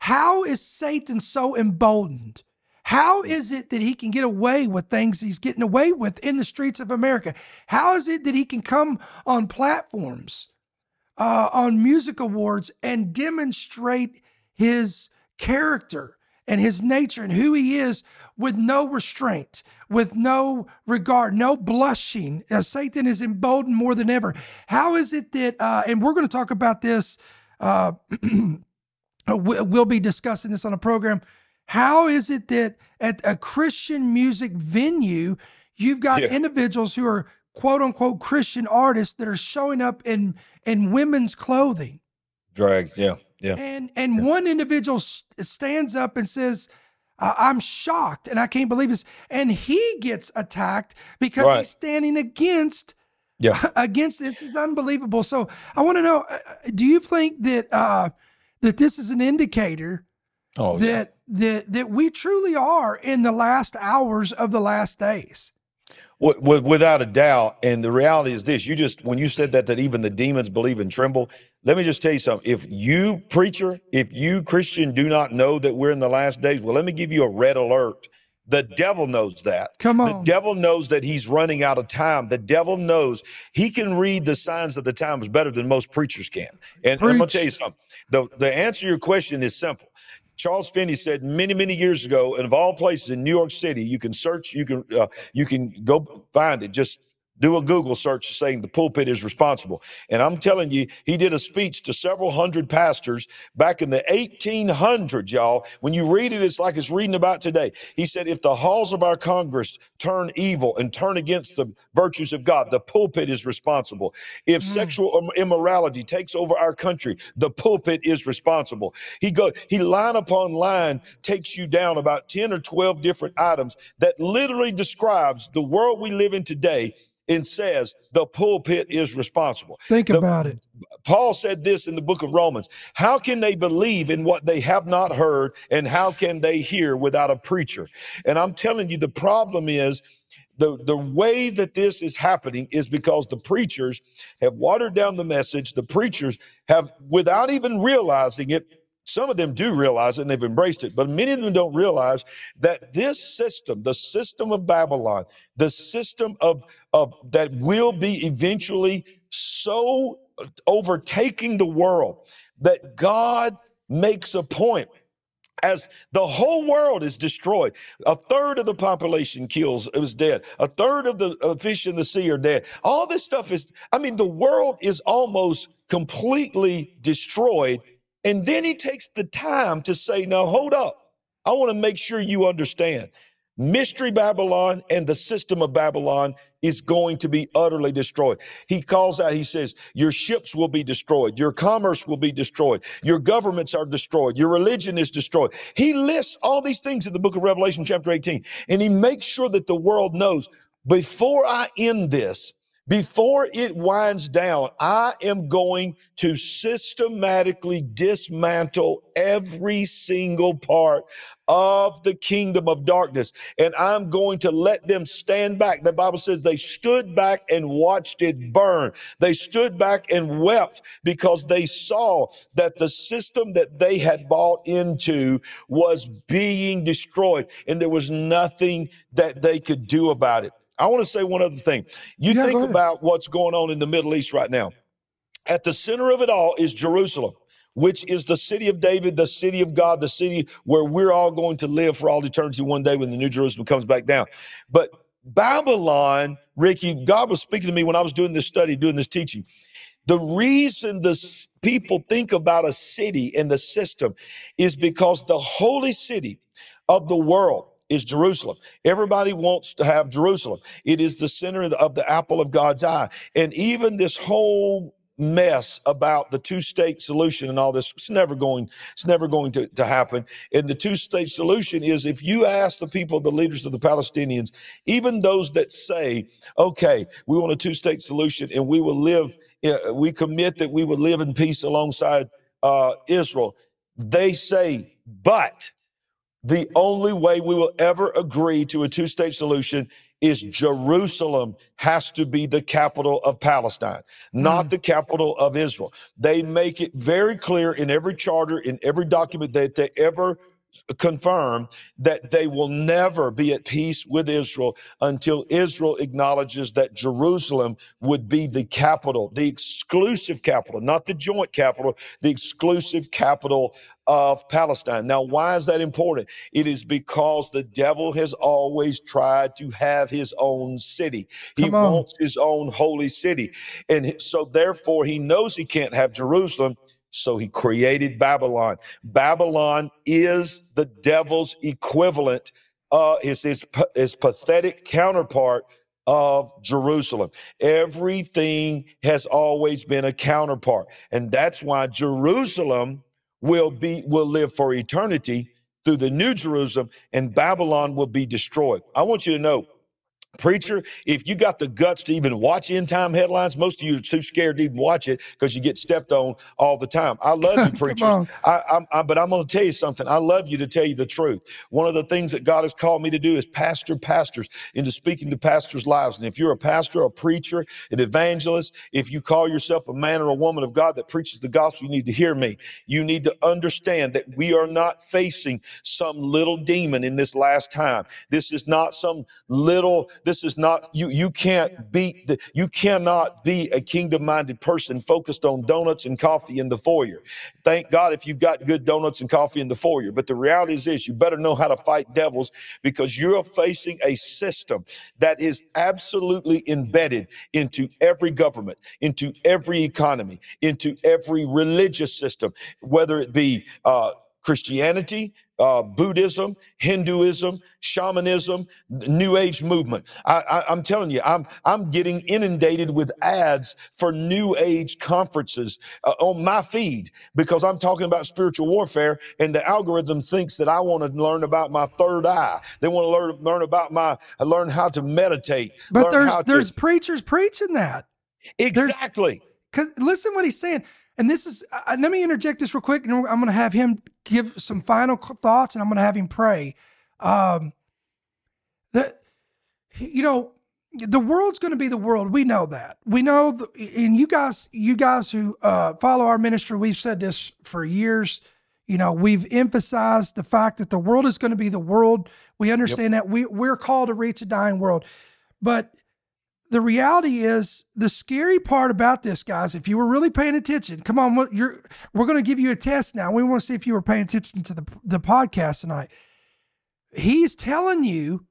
How is Satan so emboldened? How is it that he can get away with things he's getting away with in the streets of America? How is it that he can come on platforms, uh, on music awards, and demonstrate his character and his nature and who he is with no restraint, with no regard, no blushing. As Satan is emboldened more than ever. How is it that, uh, and we're going to talk about this, uh, we'll be discussing this on a program. How is it that at a Christian music venue, you've got yeah. individuals who are quote unquote Christian artists that are showing up in in women's clothing? Drags, yeah. Yeah. And and yeah. one individual stands up and says, I'm shocked and I can't believe this. And he gets attacked because right. he's standing against yeah. against this is unbelievable. So I want to know uh, uh, do you think that uh that this is an indicator oh, that yeah. that that we truly are in the last hours of the last days? Without a doubt. And the reality is this you just, when you said that, that even the demons believe and tremble, let me just tell you something. If you, preacher, if you, Christian, do not know that we're in the last days, well, let me give you a red alert. The devil knows that. Come on. The devil knows that he's running out of time. The devil knows he can read the signs of the times better than most preachers can. And, and I'm going to tell you something. The, the answer to your question is simple. Charles Finney said many, many years ago, and of all places in New York City, you can search, you can, uh, you can go find it. Just do a Google search saying the pulpit is responsible. And I'm telling you, he did a speech to several hundred pastors back in the 1800s, y'all. When you read it, it's like it's reading about today. He said, if the halls of our Congress turn evil and turn against the virtues of God, the pulpit is responsible. If mm. sexual immorality takes over our country, the pulpit is responsible. He go, he line upon line takes you down about 10 or 12 different items that literally describes the world we live in today and says the pulpit is responsible. Think the, about it. Paul said this in the book of Romans How can they believe in what they have not heard, and how can they hear without a preacher? And I'm telling you, the problem is. The, the way that this is happening is because the preachers have watered down the message. The preachers have, without even realizing it, some of them do realize it and they've embraced it, but many of them don't realize that this system, the system of Babylon, the system of, of that will be eventually so overtaking the world that God makes a point. As the whole world is destroyed a third of the population kills is dead a third of the uh, fish in the sea are dead. All this stuff is i mean the world is almost completely destroyed and then he takes the time to say, now hold up. I want to make sure you understand. Mystery Babylon and the system of Babylon is going to be utterly destroyed. He calls out, he says, Your ships will be destroyed, your commerce will be destroyed, your governments are destroyed, your religion is destroyed. He lists all these things in the book of Revelation, chapter 18, and he makes sure that the world knows before I end this, before it winds down, I am going to systematically dismantle every single part of the kingdom of darkness. And I'm going to let them stand back. The Bible says they stood back and watched it burn. They stood back and wept because they saw that the system that they had bought into was being destroyed and there was nothing that they could do about it. I want to say one other thing. You Yeah, think about what's going on in the Middle East right now. At the center of it all is Jerusalem, which is the city of David, the city of God, the city where we're all going to live for all eternity one day when the New Jerusalem comes back down. But Babylon, Ricky, God was speaking to me when I was doing this study, doing this teaching. The reason the people think about a city and the system is because the holy city of the world is Jerusalem. Everybody wants to have Jerusalem. It is the center of the, of the apple of God's eye. And even this whole mess about the two-state solution and all this it's never going it's never going to, to happen and the two-state solution is if you ask the people the leaders of the palestinians even those that say okay we want a two-state solution and we will live uh, we commit that we will live in peace alongside uh, israel they say but the only way we will ever agree to a two state solution is mm. Jerusalem has to be the capital of Palestine, not mm. the capital of Israel. They make it very clear in every charter, in every document that they ever confirm that they will never be at peace with Israel until Israel acknowledges that Jerusalem would be the capital, the exclusive capital, not the joint capital, the exclusive capital of Palestine. Now, why is that important? It is because the devil has always tried to have his own city. He on. wants his own holy city. And so, therefore, he knows he can't have Jerusalem. So he created Babylon. Babylon is the devil's equivalent, uh, is his, his pathetic counterpart of Jerusalem. Everything has always been a counterpart. And that's why Jerusalem will be will live for eternity through the new Jerusalem and Babylon will be destroyed. I want you to know Preacher, if you got the guts to even watch end time headlines, most of you are too scared to even watch it because you get stepped on all the time. I love you, preachers. I, I'm, I, but I'm going to tell you something. I love you to tell you the truth. One of the things that God has called me to do is pastor pastors into speaking to pastors' lives. And if you're a pastor, a preacher, an evangelist, if you call yourself a man or a woman of God that preaches the gospel, you need to hear me. You need to understand that we are not facing some little demon in this last time. This is not some little, this is not, you, you can't beat, the, you cannot be a kingdom minded person focused on donuts and coffee in the foyer. Thank God if you've got good donuts and coffee in the foyer. But the reality is this you better know how to fight devils because you're facing a system that is absolutely embedded into every government, into every economy, into every religious system, whether it be uh, Christianity, uh, Buddhism, Hinduism, shamanism, New Age movement. I, I, I'm telling you, I'm I'm getting inundated with ads for New Age conferences uh, on my feed because I'm talking about spiritual warfare, and the algorithm thinks that I want to learn about my third eye. They want to learn learn about my learn how to meditate. But learn there's to- there's preachers preaching that. exactly. Because listen what he's saying. And this is, uh, let me interject this real quick, and I'm going to have him give some final thoughts, and I'm going to have him pray. Um, that you know, the world's going to be the world. We know that. We know, the, and you guys, you guys who uh, follow our ministry, we've said this for years. You know, we've emphasized the fact that the world is going to be the world. We understand that we we're called to reach a dying world, but the reality is the scary part about this, guys. If you were really paying attention, come on, you're we're going to give you a test now. We want to see if you were paying attention to the the podcast tonight. He's telling you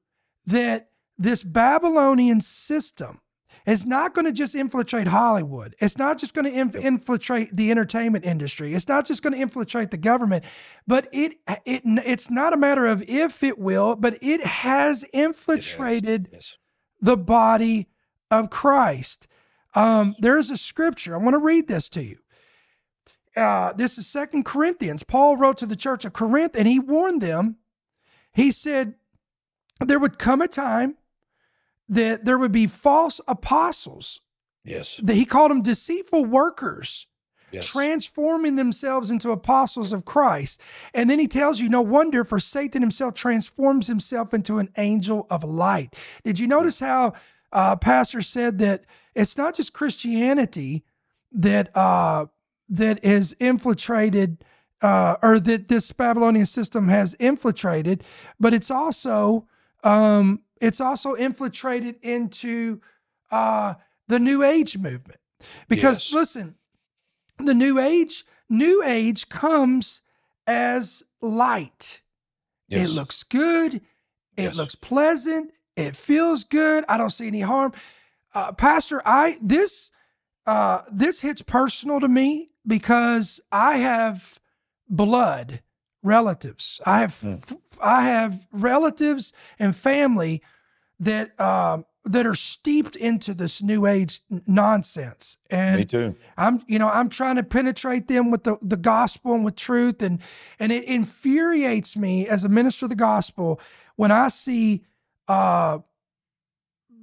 that this Babylonian system is not going to just infiltrate Hollywood. It's not just going to inf- infiltrate the entertainment industry. It's not just going to infiltrate the government, but it it it's not a matter of if it will, but it has infiltrated Yes. the body of Christ. Um, there's a scripture. I want to read this to you. Uh, this is Second Corinthians. Paul wrote to the church of Corinth, and he warned them. He said there would come a time that there would be false apostles Yes. That he called them deceitful workers. Yes. Transforming themselves into apostles of Christ. And then he tells you, no wonder, for Satan himself transforms himself into an angel of light. Did you notice how uh, Pastor said that it's not just Christianity that uh, that is infiltrated uh, or that this Babylonian system has infiltrated, but it's also um, it's also infiltrated into uh, the New Age movement. Because Yes. listen, the New Age, New Age comes as light. Yes. It looks good. It Yes. looks pleasant. It feels good. I don't see any harm. Uh, Pastor, I this uh, this hits personal to me because I have blood relatives. I have Mm. I have relatives and family that um, that are steeped into this new age nonsense. And Me too. I'm, you know, I'm trying to penetrate them with the, the gospel and with truth. And and it infuriates me as a minister of the gospel when I see uh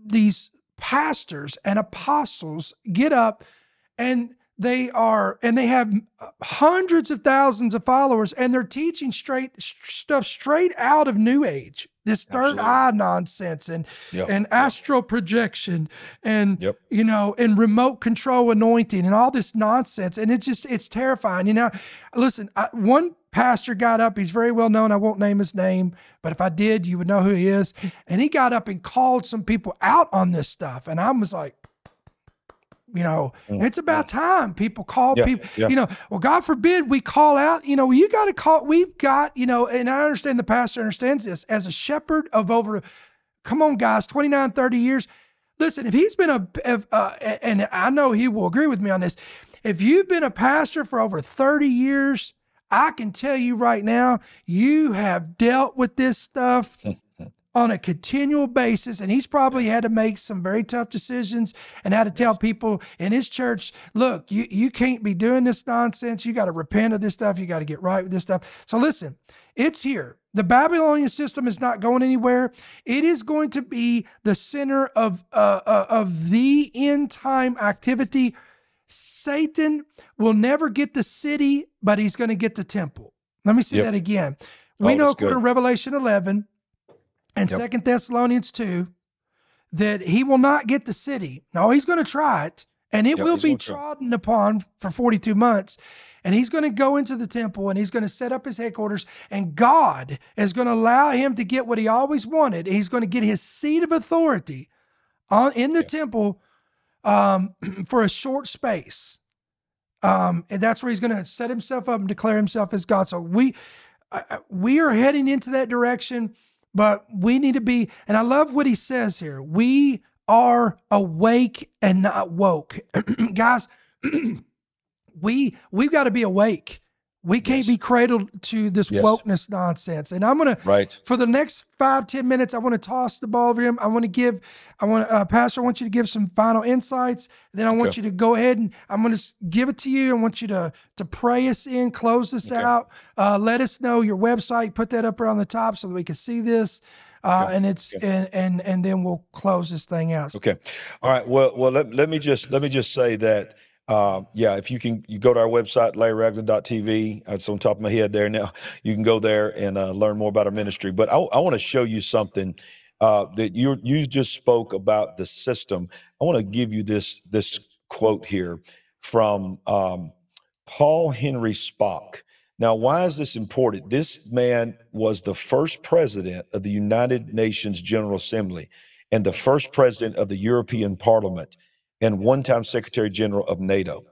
these pastors and apostles get up and they are and they have hundreds of thousands of followers and they're teaching straight stuff straight out of new age this third Absolutely. eye nonsense and Yep. and astral projection and Yep. you know and remote control anointing and all this nonsense and it's just it's terrifying you know listen I, one pastor got up. He's very well known. I won't name his name but if i did you would know who he is. And he got up and called some people out on this stuff. And i was like you know it's about time people call Mm. Yeah, people yeah. you know well god forbid we call out you know you got to call we've got you know and i understand the pastor understands this as a shepherd of over come on guys 29 30 years. Listen if he's been a if, uh, and i know he will agree with me on this. If you've been a pastor for over 30 years i can tell you right now you have dealt with this stuff on a continual basis and he's probably had to make some very tough decisions and had to tell people in his church look you you can't be doing this nonsense. You got to repent of this stuff. You got to get right with this stuff. So listen it's here. The babylonian system is not going anywhere. It is going to be the center of uh, uh, of the end time activity satan will never get the city but he's going to get the temple let me say Yep. that again we Oh, know according good. to revelation 11 and Yep. Second Thessalonians 2 that he will not get the city. No, he's going to try it, and it Yep, will be try. trodden upon for 42 months. And he's going to go into the temple and he's going to set up his headquarters. And God is going to allow him to get what he always wanted. He's going to get his seat of authority on in the temple um, for a short space. Um, and that's where he's going to set himself up and declare himself as God. So we I- we are heading into that direction, but we need to be. And I love what he says here. We are awake and not woke, guys. we we've got to be awake. We can't Yes. be cradled to this Yes. wokeness nonsense. And I'm gonna Right. for the next five ten minutes, I want to toss the ball over him. I want to give, I want uh, Pastor, I want you to give some final insights. Then I want Okay. you to go ahead and I'm going to give it to you. I want you to to pray us in, close this Okay. out. Uh, let us know your website. Put that up around the top so that we can see this. Uh, and it's and and and then we'll close this thing out. Okay. All right. Well, well, let, let me just let me just say that. Uh, yeah, if you can, you go to our website, larryragland.tv. It's on top of my head there now. You can go there and uh, learn more about our ministry. But I, I want to show you something uh, that you you just spoke about the system. I want to give you this this quote here from um, Paul-Henri Spaak. Now, why is this important? This man was the first president of the United Nations General Assembly and the first president of the European Parliament and one time Secretary General of NATO.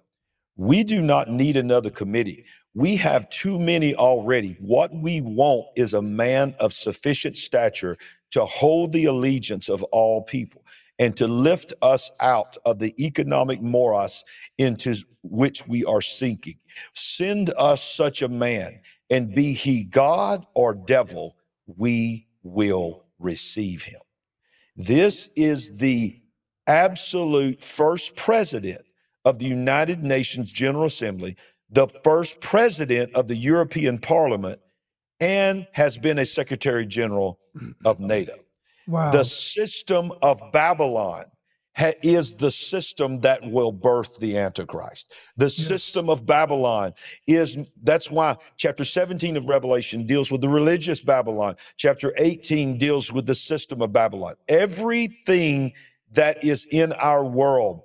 We do not need another committee. We have too many already. What we want is a man of sufficient stature to hold the allegiance of all people and to lift us out of the economic morass into which we are sinking. Send us such a man, and be he God or devil, we will receive him. This is the absolute first president of the United Nations General Assembly, the first president of the European Parliament, and has been a Secretary General of mm. NATO. Wow. The system of Babylon is the system that will birth the Antichrist. The Yes. system of Babylon is that's why chapter 17 of Revelation deals with the religious Babylon. Chapter 18 deals with the system of Babylon. Everything that is in our world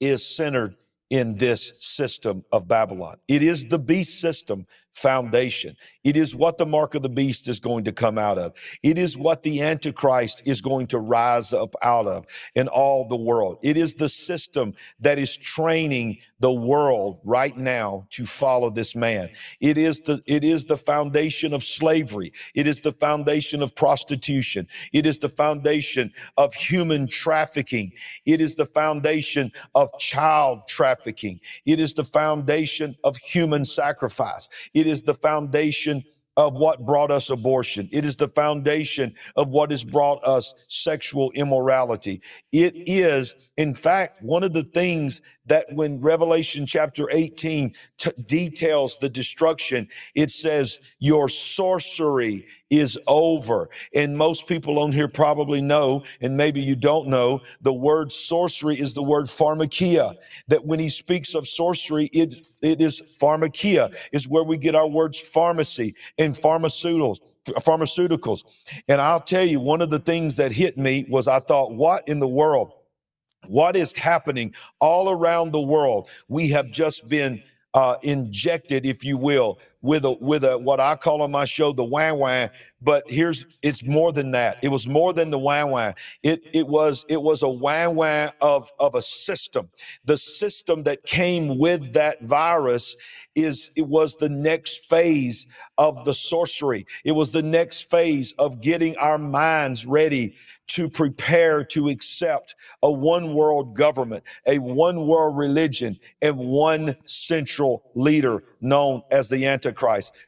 is centered in this system of Babylon. It is the beast system foundation. It is what the mark of the beast is going to come out of. It is what the Antichrist is going to rise up out of in all the world. It is the system that is training the world right now to follow this man. It is the it is the foundation of slavery. It is the foundation of prostitution. It is the foundation of human trafficking. It is the foundation of child trafficking. It is the foundation of human sacrifice. It is the foundation of what brought us abortion. It is the foundation of what has brought us sexual immorality. It is, in fact, one of the things that when Revelation chapter 18 t- details the destruction, it says, Your sorcery is over. And most people on here probably know, and maybe you don't know, the word sorcery is the word pharmakeia. That when he speaks of sorcery, it, it is pharmakeia, is where we get our words pharmacy and pharmaceuticals. Pharmaceuticals. And I'll tell you, one of the things that hit me was I thought, what in the world? What is happening all around the world? We have just been uh, injected, if you will, with a with a what I call on my show the wah wah. But here's it's more than that. It was more than the wah wah. It it was it was a wah wah of of a system. The system that came with that virus is it was the next phase of the sorcery. It was the next phase of getting our minds ready to prepare to accept a one world government, a one world religion, and one central leader known as the Antichrist.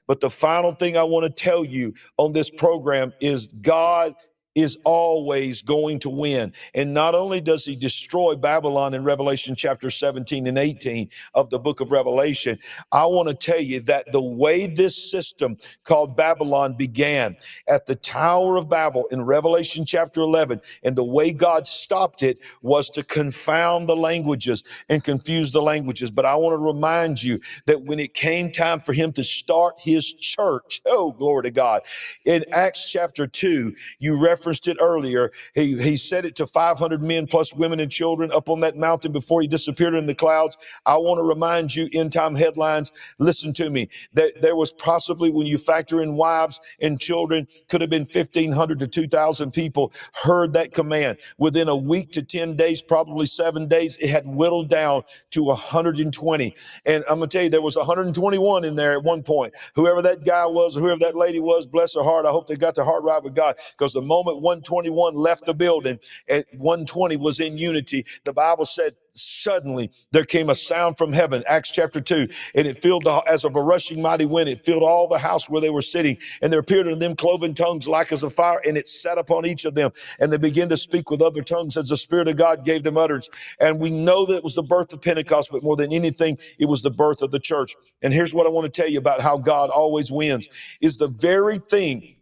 But the final thing I want to tell you on this program is God is always going to win. And not only does he destroy Babylon in Revelation chapter 17 and 18 of the book of Revelation, I want to tell you that the way this system called Babylon began at the Tower of Babel in Revelation chapter 11, and the way God stopped it was to confound the languages and confuse the languages. But I want to remind you that when it came time for him to start his church, oh, glory to God, in Acts chapter 2, you referenced it earlier. He, he said it to 500 men plus women and children up on that mountain before he disappeared in the clouds. I want to remind you, end time headlines, listen to me. There, there was possibly, when you factor in wives and children, could have been 1,500 to 2,000 people heard that command. Within a week to 10 days, probably seven days, it had whittled down to 120. And I'm going to tell you, there was 121 in there at one point. Whoever that guy was, or whoever that lady was, bless her heart. I hope they got their heart right with God. Because the moment 121 left the building and 120 was in unity, the Bible said, suddenly there came a sound from heaven acts chapter 2 and it filled the, as of a rushing mighty wind it filled all the house where they were sitting. And there appeared unto them cloven tongues like as a fire and it sat upon each of them. And they began to speak with other tongues as the spirit of god gave them utterance. And we know that it was the birth of pentecost but more than anything it was the birth of the church. And here's what i want to tell you about how god always wins. Is the very thing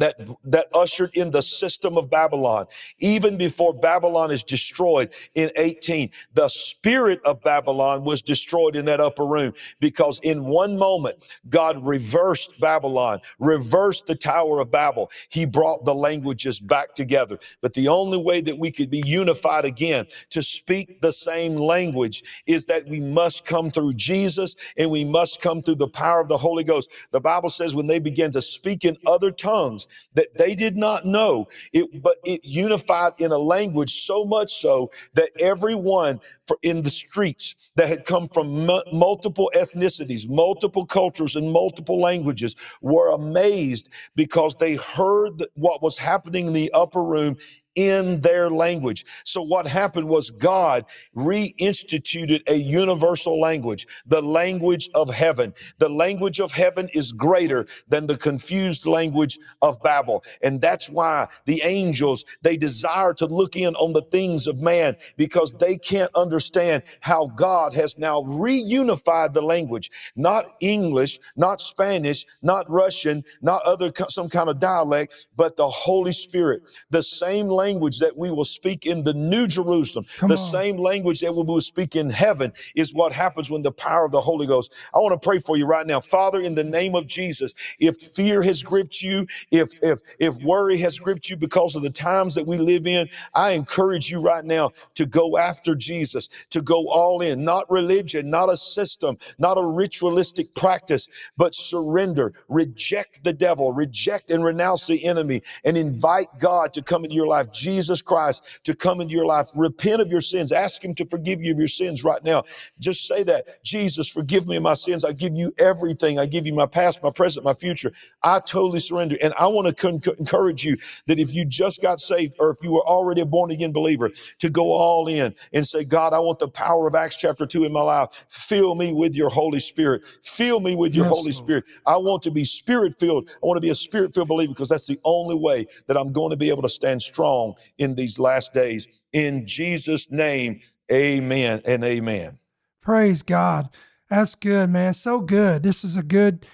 that that ushered in the system of Babylon. Even before Babylon is destroyed in 18, the spirit of Babylon was destroyed in that upper room because in one moment God reversed Babylon, reversed the Tower of Babel. He brought the languages back together. But the only way that we could be unified again to speak the same language is that we must come through Jesus and we must come through the power of the Holy Ghost. The Bible says when they began to speak in other tongues, that they did not know. It, but it unified in a language so much so that everyone in the streets that had come from mu- multiple ethnicities, multiple cultures, and multiple languages were amazed because they heard what was happening in the upper room in their language. So what happened was God reinstituted a universal language, the language of heaven. The language of heaven is greater than the confused language of Babel. And that's why the angels, they desire to look in on the things of man because they can't understand how God has now reunified the language, not English, not Spanish, not Russian, not other some kind of dialect, but the Holy Spirit, the same language that we will speak in the New Jerusalem, Come the on. same language that we will speak in heaven, is what happens when the power of the Holy Ghost. I want to pray for you right now. Father, in the name of Jesus, if fear has gripped you, if if if worry has gripped you because of the times that we live in, I encourage you right now to go after Jesus, to go all in, not religion, not a system, not a ritualistic practice, but surrender, reject the devil, reject and renounce the enemy, and invite God to come into your life, Jesus Christ to come into your life. Repent of your sins, ask Him to forgive you of your sins right now. Just say that, Jesus, forgive me of my sins. I give you everything. I give you my past, my present, my future. I totally surrender. And I want to con- encourage you that if you just got saved or if you were already a born again believer, to go all in and say, God, I want the power of Acts chapter 2 in my life. Fill me with your Holy Spirit. Fill me with your Yes, Holy Lord. Spirit. I want to be spirit filled. I want to be a spirit filled believer because that's the only way that I'm going to be able to stand strong in these last days. In Jesus' name, amen and amen. Praise God. That's good, man. So good. This is a good,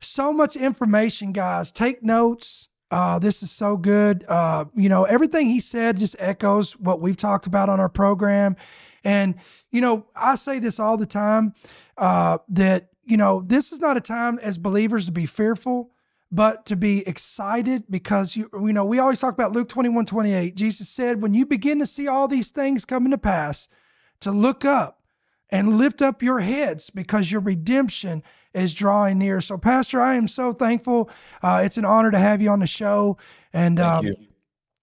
so much information, guys. Take notes. Uh, this is so good. Uh, you know, everything he said just echoes what we've talked about on our program. And, you know, I say this all the time uh, that, you know, this is not a time as believers to be fearful, but to be excited because you, you know, we always talk about Luke 21 28. Jesus said, when you begin to see all these things coming to pass, to look up and lift up your heads because your redemption is drawing near. So, Pastor, I am so thankful. Uh, it's an honor to have you on the show, and Thank um, you.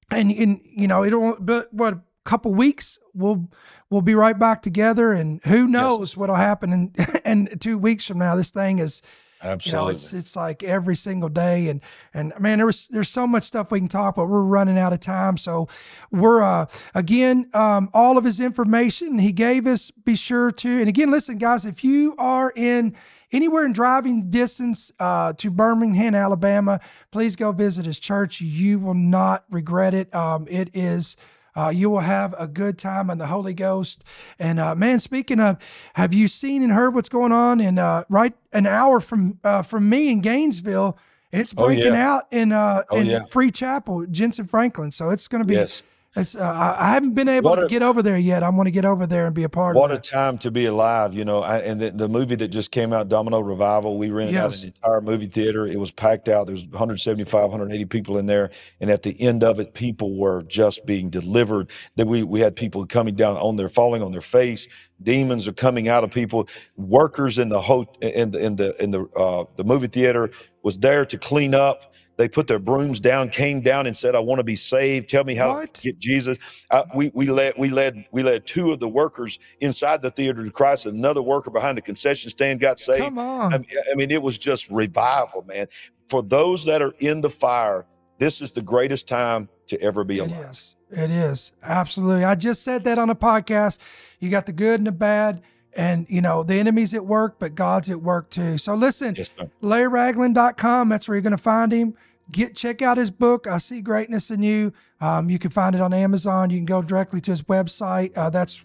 and and you know it'll but what a couple weeks we'll we'll be right back together, and who knows what'll happen in and two weeks from now. This thing is you know Absolutely. it's it's like every single day and and man there was there's so much stuff we can talk but we're running out of time so we're uh again um all of his information he gave us be sure to and again listen guys if you are in anywhere in driving distance uh, to Birmingham, Alabama, please go visit his church. You will not regret it. Um, it is. Uh, you will have a good time in the Holy Ghost. And uh, man, speaking of, have you seen and heard what's going on? And uh, right an hour from uh, from me in Gainesville, it's Oh, breaking yeah. out in uh, Oh, in yeah. Free Chapel, Jentezen Franklin. So it's going to be. Yes. It's, uh, I haven't been able What to a- get over there yet. I want to get over there and be a part What of What a time to be alive, you know. I, and the, the movie that just came out, Domino Revival, we rented out an entire movie theater. It was packed out. There was 175, 180 people in there. And at the end of it, people were just being delivered. That we, we had people coming down on their, falling on their face. Demons are coming out of people. Workers in the ho- in the in the in the uh, the movie theater was there to clean up. They put their brooms down, came down, and said, "I want to be saved. Tell me how What? to get Jesus." Uh, we we led we led we led two of the workers inside the theater to Christ. Another worker behind the concession stand got saved. Come on. I mean, I mean, it was just revival, man. For those that are in the fire, this is the greatest time to ever be It alive. is. It is. Absolutely. I just said that on a podcast. You got the good and the bad, and you know, the enemy's at work, but God's at work too. So listen, Yes, sir. LarryRagland.com. That's where you're going to find him. Get check out his book. I see greatness in you. Um, you can find it on Amazon. You can go directly to his website. Uh, that's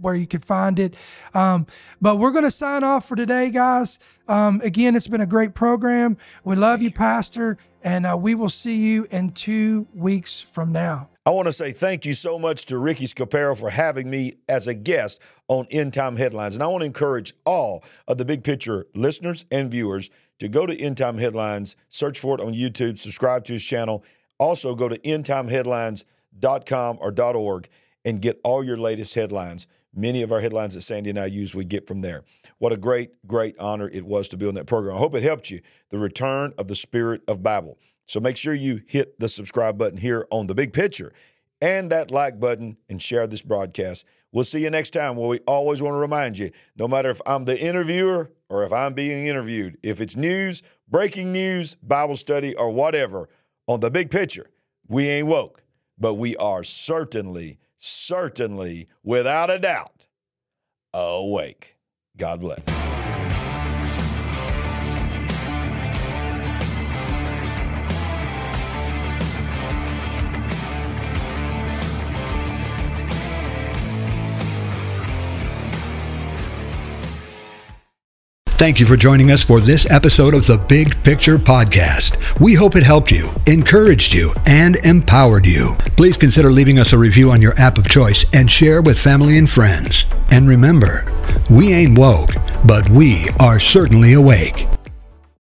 where you can find it. Um, but we're going to sign off for today, guys. Um, again, it's been a great program. We love you, Pastor, and uh, we will see you in two weeks from now. I want to say thank you so much to Ricky Scaparo for having me as a guest on End Time Headlines. And I want to encourage all of the Big Picture listeners and viewers to go to End Time Headlines, search for it on YouTube, subscribe to his channel. Also, go to endtimeheadlines.com or .org and get all your latest headlines. Many of our headlines that Sandy and I use, we get from there. What a great, great honor it was to be on that program. I hope it helped you. The return of the Spirit of Babel. So make sure you hit the subscribe button here on the big picture and that like button and share this broadcast. We'll see you next time. Where we always want to remind you no matter if I'm the interviewer or if I'm being interviewed, if it's news, breaking news, Bible study, or whatever, on the big picture, we ain't woke, but we are certainly, certainly, without a doubt, awake. God bless. Thank you for joining us for this episode of the Big Picture Podcast. We hope it helped you, encouraged you, and empowered you. Please consider leaving us a review on your app of choice and share with family and friends. And remember, we ain't woke, but we are certainly awake.